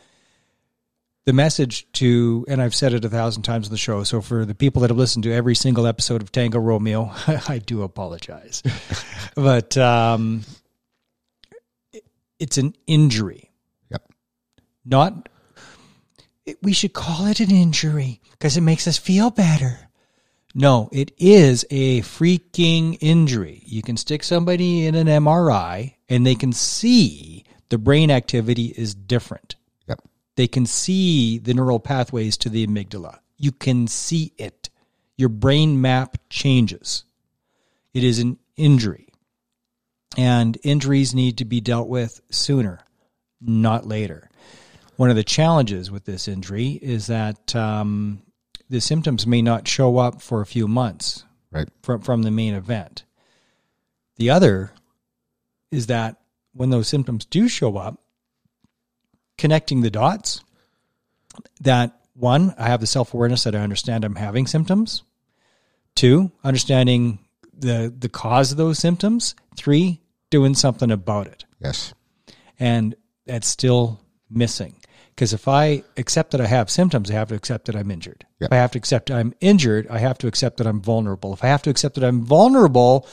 The message to, and I've said it a thousand times on the show. So for the people that have listened to every single episode of Tango Romeo, I do apologize, but um, it's an injury. Not. we should call it an injury because it makes us feel better. No, it is a freaking injury. You can stick somebody in an MRI and they can see the brain activity is different. Yep. They can see the neural pathways to the amygdala. You can see it. Your brain map changes. It is an injury. And injuries need to be dealt with sooner, not later. One of the challenges with this injury is that um, the symptoms may not show up for a few months Right. from, from the main event. The other is that when those symptoms do show up, connecting the dots that one, I have the self awareness that I understand I'm having symptoms. Two, understanding the the cause of those symptoms. Three, doing something about it. Yes. And that's still missing. Because if I accept that I have symptoms, I have to accept that I'm injured. Yep. If I have to accept I'm injured, I have to accept that I'm vulnerable. If I have to accept that I'm vulnerable,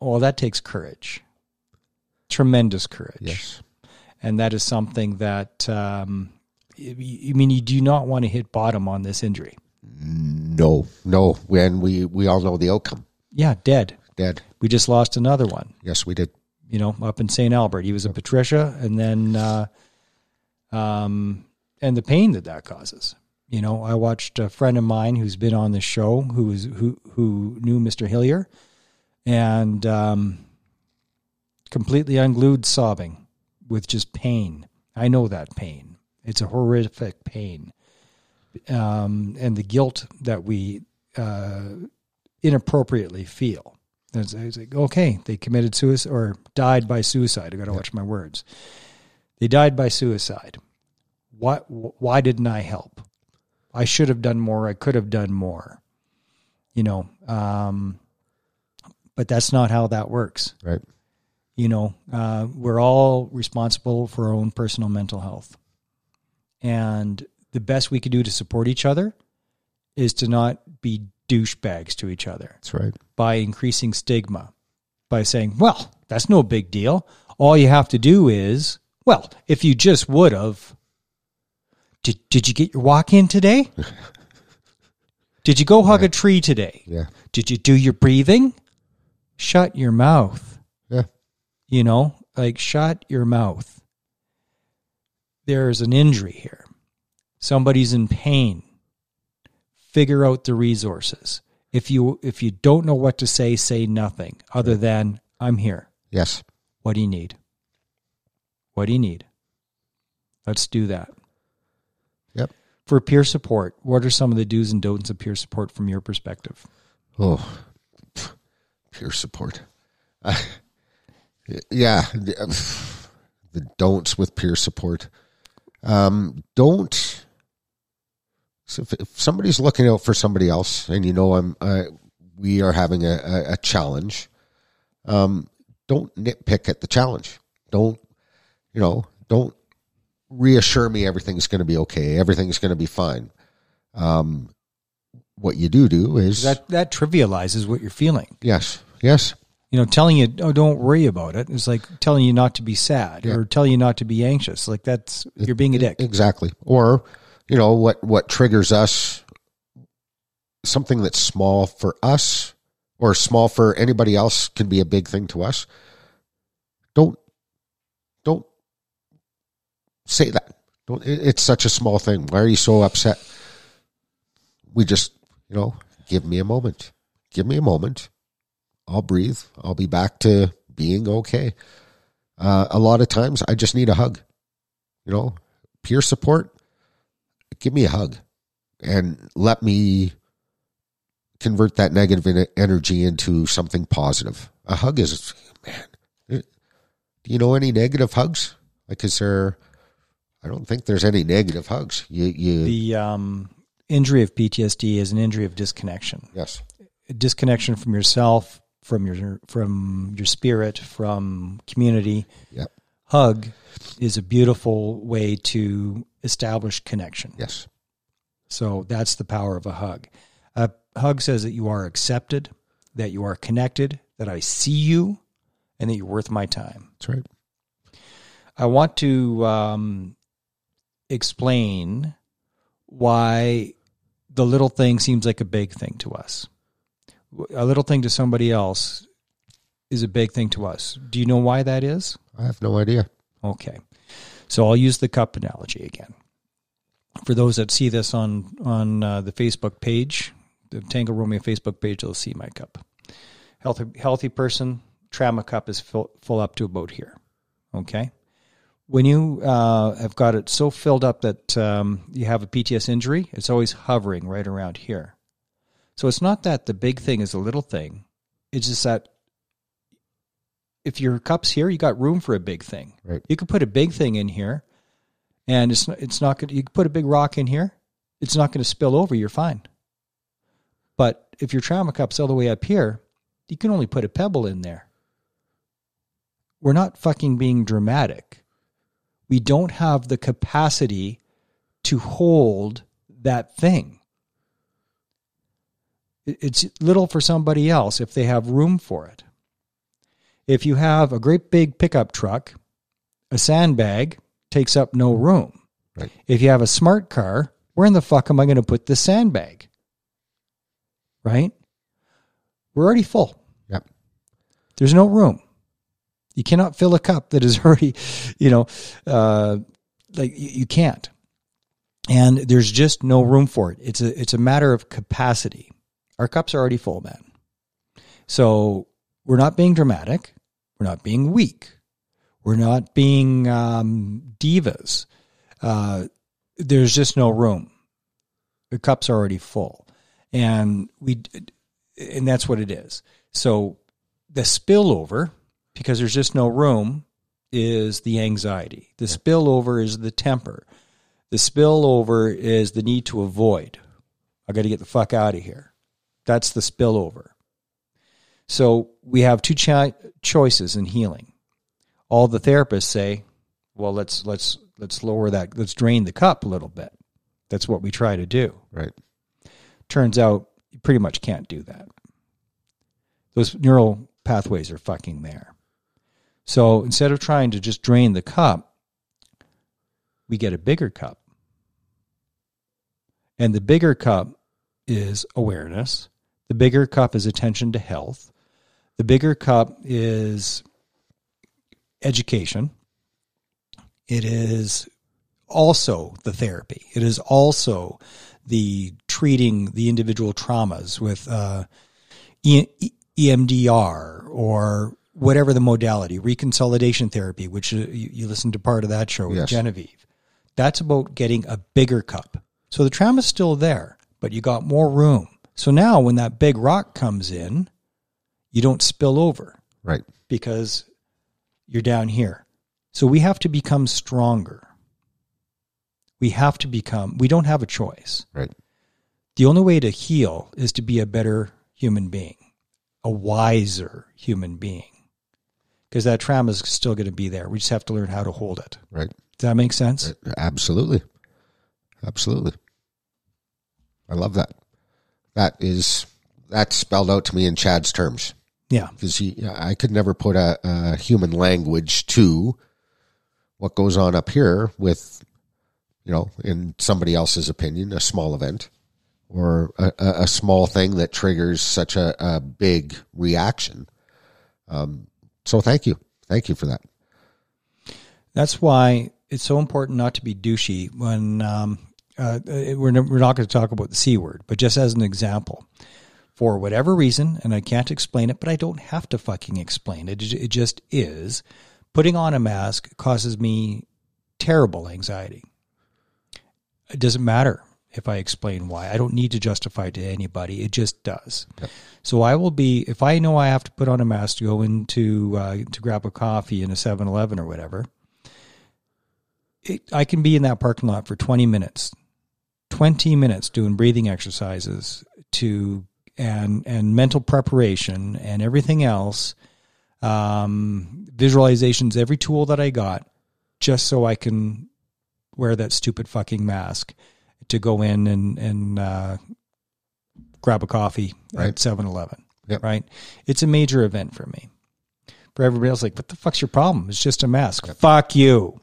well, that takes courage. Tremendous courage. Yes. And that is something that, um, I mean, you do not want to hit bottom on this injury. No. No. When we we all know the outcome. Yeah, dead. Dead. We just lost another one. Yes, we did. you know, up in St. Albert. He was a Patricia, and then, uh, um, and the pain that that causes. You know, I watched a friend of mine who's been on the show who was who who knew Mr. Hillier, and um, completely unglued, sobbing with just pain. I know that pain. It's a horrific pain, um, and the guilt that we uh, inappropriately feel. It's, it's like, okay, they committed suicide or died by suicide. I got to watch my words. They died by suicide. Why, why didn't I help? I should have done more. I could have done more. You know, um, but that's not how that works. Right. You know, uh, we're all responsible for our own personal mental health. And the best we could do to support each other is to not be douchebags to each other That's right. by increasing stigma, by saying, well, that's no big deal. All you have to do is, well, if you just would have, did, did you get your walk in today? did you go hug a tree today? Yeah. Did you do your breathing? Shut your mouth. Yeah. You know, like shut your mouth. There's an injury here. Somebody's in pain. Figure out the resources. If you if you don't know what to say, say nothing other than I'm here. Yes. What do you need? What do you need? Let's do that. For peer support, what are some of the do's and don'ts of peer support from your perspective? Oh, peer support. Uh, yeah, the, uh, the don'ts with peer support. Um, don't. So if, if somebody's looking out for somebody else, and you know I'm, we are having a, a, a challenge. Um, don't nitpick at the challenge. Don't, you know, don't reassure me everything's going to be okay. Everything's going to be fine. Um, what you do do is That that trivializes what you're feeling. Yes. Yes. you know, telling you, oh, don't worry about it. It's like telling you not to be sad or telling you not to be anxious. Like that's you're being a dick. Exactly. Or, you know, what what triggers us something that's small for us or small for anybody else can be a big thing to us. Don't say that. Don't it, it's such a small thing. Why are you so upset? We just, you know, give me a moment. Give me a moment. I'll breathe. I'll be back to being okay. Uh, a lot of times I just need a hug. You know, peer support. Give me a hug and let me convert that negative energy into something positive. A hug is, man. Do you know any negative hugs? Like, is there? I don't think there's any negative hugs. You, you. The um, injury of PTSD is an injury of disconnection. yes, A disconnection from yourself, from your from your spirit, from community. Yep. Hug is a beautiful way to establish connection. yes, So that's the power of a hug. A hug says that you are accepted, that you are connected, that I see you, and that you're worth my time. that's right. I want to um, explain why the little thing seems like a big thing to us. A little thing to somebody else is a big thing to us. Do you know why that is? I have no idea. Okay. So I'll use the cup analogy again. For those that see this on on uh, the Facebook page, the Tango Romeo Facebook page, they'll see my cup. Healthy healthy person, trauma cup is full, full up to about here. Okay. When you uh, have got it so filled up that um, you have a PTS injury, it's always hovering right around here. So it's not that the big thing is a little thing. It's just that if your cup's here, you got room for a big thing. Right. You could put a big thing in here, and it's not, it's not going. You could put a big rock in here, it's not going to spill over. You're fine. But if your trauma cup's all the way up here, you can only put a pebble in there. We're not fucking being dramatic. We don't have the capacity to hold that thing. It's little for somebody else if they have room for it. If you have a great big pickup truck, a sandbag takes up no room. Right. If you have a smart car, where in the fuck am I going to put the sandbag? Right? We're already full. Yep. There's no room. You cannot fill a cup that is already, you know, uh, like you, you can't. And there's just no room for it. It's a it's a matter of capacity. Our cups are already full, man. So we're not being dramatic. We're not being weak. We're not being um, divas. Uh, there's just no room. The cup's are already full, and we, and that's what it is. So the spillover, because there's just no room, is the anxiety. The spillover is the temper. The spillover is the need to avoid. I got to get the fuck out of here. That's the spillover. So we have two cho- choices in healing. All the therapists say, "Well, let's let's let's lower that. Let's drain the cup a little bit." That's what we try to do. Right. Turns out you pretty much can't do that. Those neural pathways are fucking there. So instead of trying to just drain the cup, we get a bigger cup. And the bigger cup is awareness. The bigger cup is attention to health. The bigger cup is education. It is also the therapy. It is also the treating the individual traumas with uh, EMDR or whatever the modality, reconsolidation therapy, which uh, you, you listened to part of that show with Yes. Genevieve. That's about getting a bigger cup. So the trauma's still there, but you got more room. So now when that big rock comes in, you don't spill over Right. because you're down here. So we have to become stronger. We have to become, we don't have a choice. Right. The only way to heal is to be a better human being, a wiser human being. Because that trauma is still going to be there. We just have to learn how to hold it. Right. Does that make sense? Absolutely. Absolutely. I love that. That is that's spelled out to me in Chad's terms Yeah. because he I could never put a, a human language to what goes on up here with you know in somebody else's opinion a small event or a, a a small thing that triggers such a, a big reaction. Um, so thank you, thank you for that. That's why it's so important not to be douchey when um, uh, we're, we're not going to talk about the C word, but just as an example, for whatever reason, and I can't explain it, but I don't have to fucking explain it. It, it just is. Putting on a mask causes me terrible anxiety. It doesn't matter if I explain why. I don't need to justify it to anybody. It just does. So I will be if I know I have to put on a mask to go into uh, to grab a coffee in a 7-Eleven or whatever. It, I can be in that parking lot for 20 minutes. 20 minutes doing breathing exercises to and and mental preparation and everything else um, visualizations every tool that I got just so I can wear that stupid fucking mask to go in and and uh, grab a coffee Right. at 7-Eleven. Yep. Right? It's a major event for me. For everybody else, like, what the fuck's your problem? It's just a mask. Fuck you.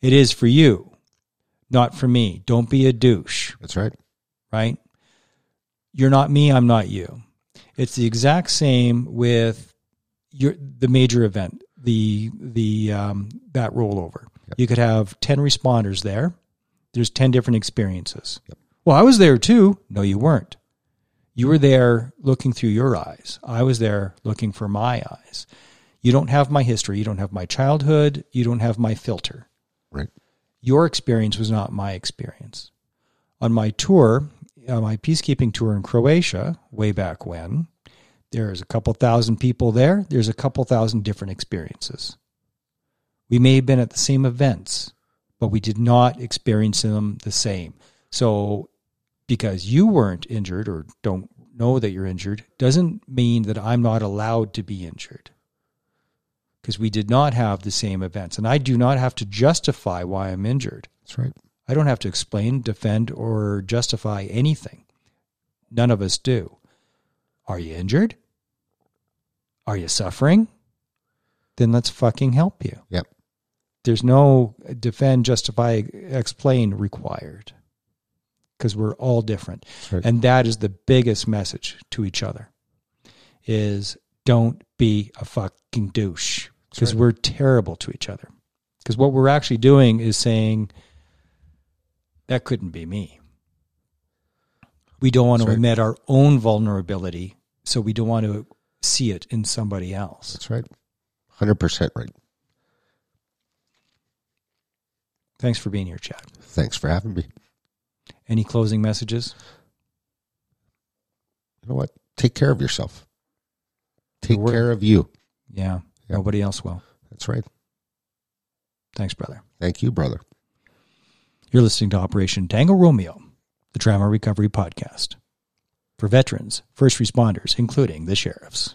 It is for you, not for me. Don't be a douche That's right. right? You're not me, I'm not you. It's the exact same with your the major event, the the um, that rollover. You could have ten responders there. There's ten different experiences. Well, I was there too. No, you weren't. You were there looking through your eyes. I was there looking for my eyes. You don't have my history. You don't have my childhood. You don't have my filter Right. your experience was not my experience. On my tour, uh, my peacekeeping tour in Croatia, way back when, there's a couple thousand people there. There's a couple thousand different experiences. We may have been at the same events, but we did not experience them the same. So, because you weren't injured or don't know that you're injured, doesn't mean that I'm not allowed to be injured because we did not have the same events. And I do not have to justify why I'm injured. That's right. I don't have to explain, defend, or justify anything. None of us do. Are you injured? Are you suffering? Then let's fucking help you. Yep. There's no defend, justify, explain required because we're all different. Right. And that is the biggest message to each other is don't be a fucking douche because right. we're terrible to each other. Because what we're actually doing is saying that couldn't be me. We don't want That's to right. admit our own vulnerability, so we don't want to see it in somebody else. That's right. 100% right. Thanks for being here, Chad. Thanks for having me. Any closing messages? You know what? Take care of yourself. Take care of you. Yeah, Yeah. nobody else will. That's right. Thanks, brother. Thank you, brother. You're listening to Operation Tango Romeo, the Trauma Recovery Podcast for veterans, first responders, including the sheriffs.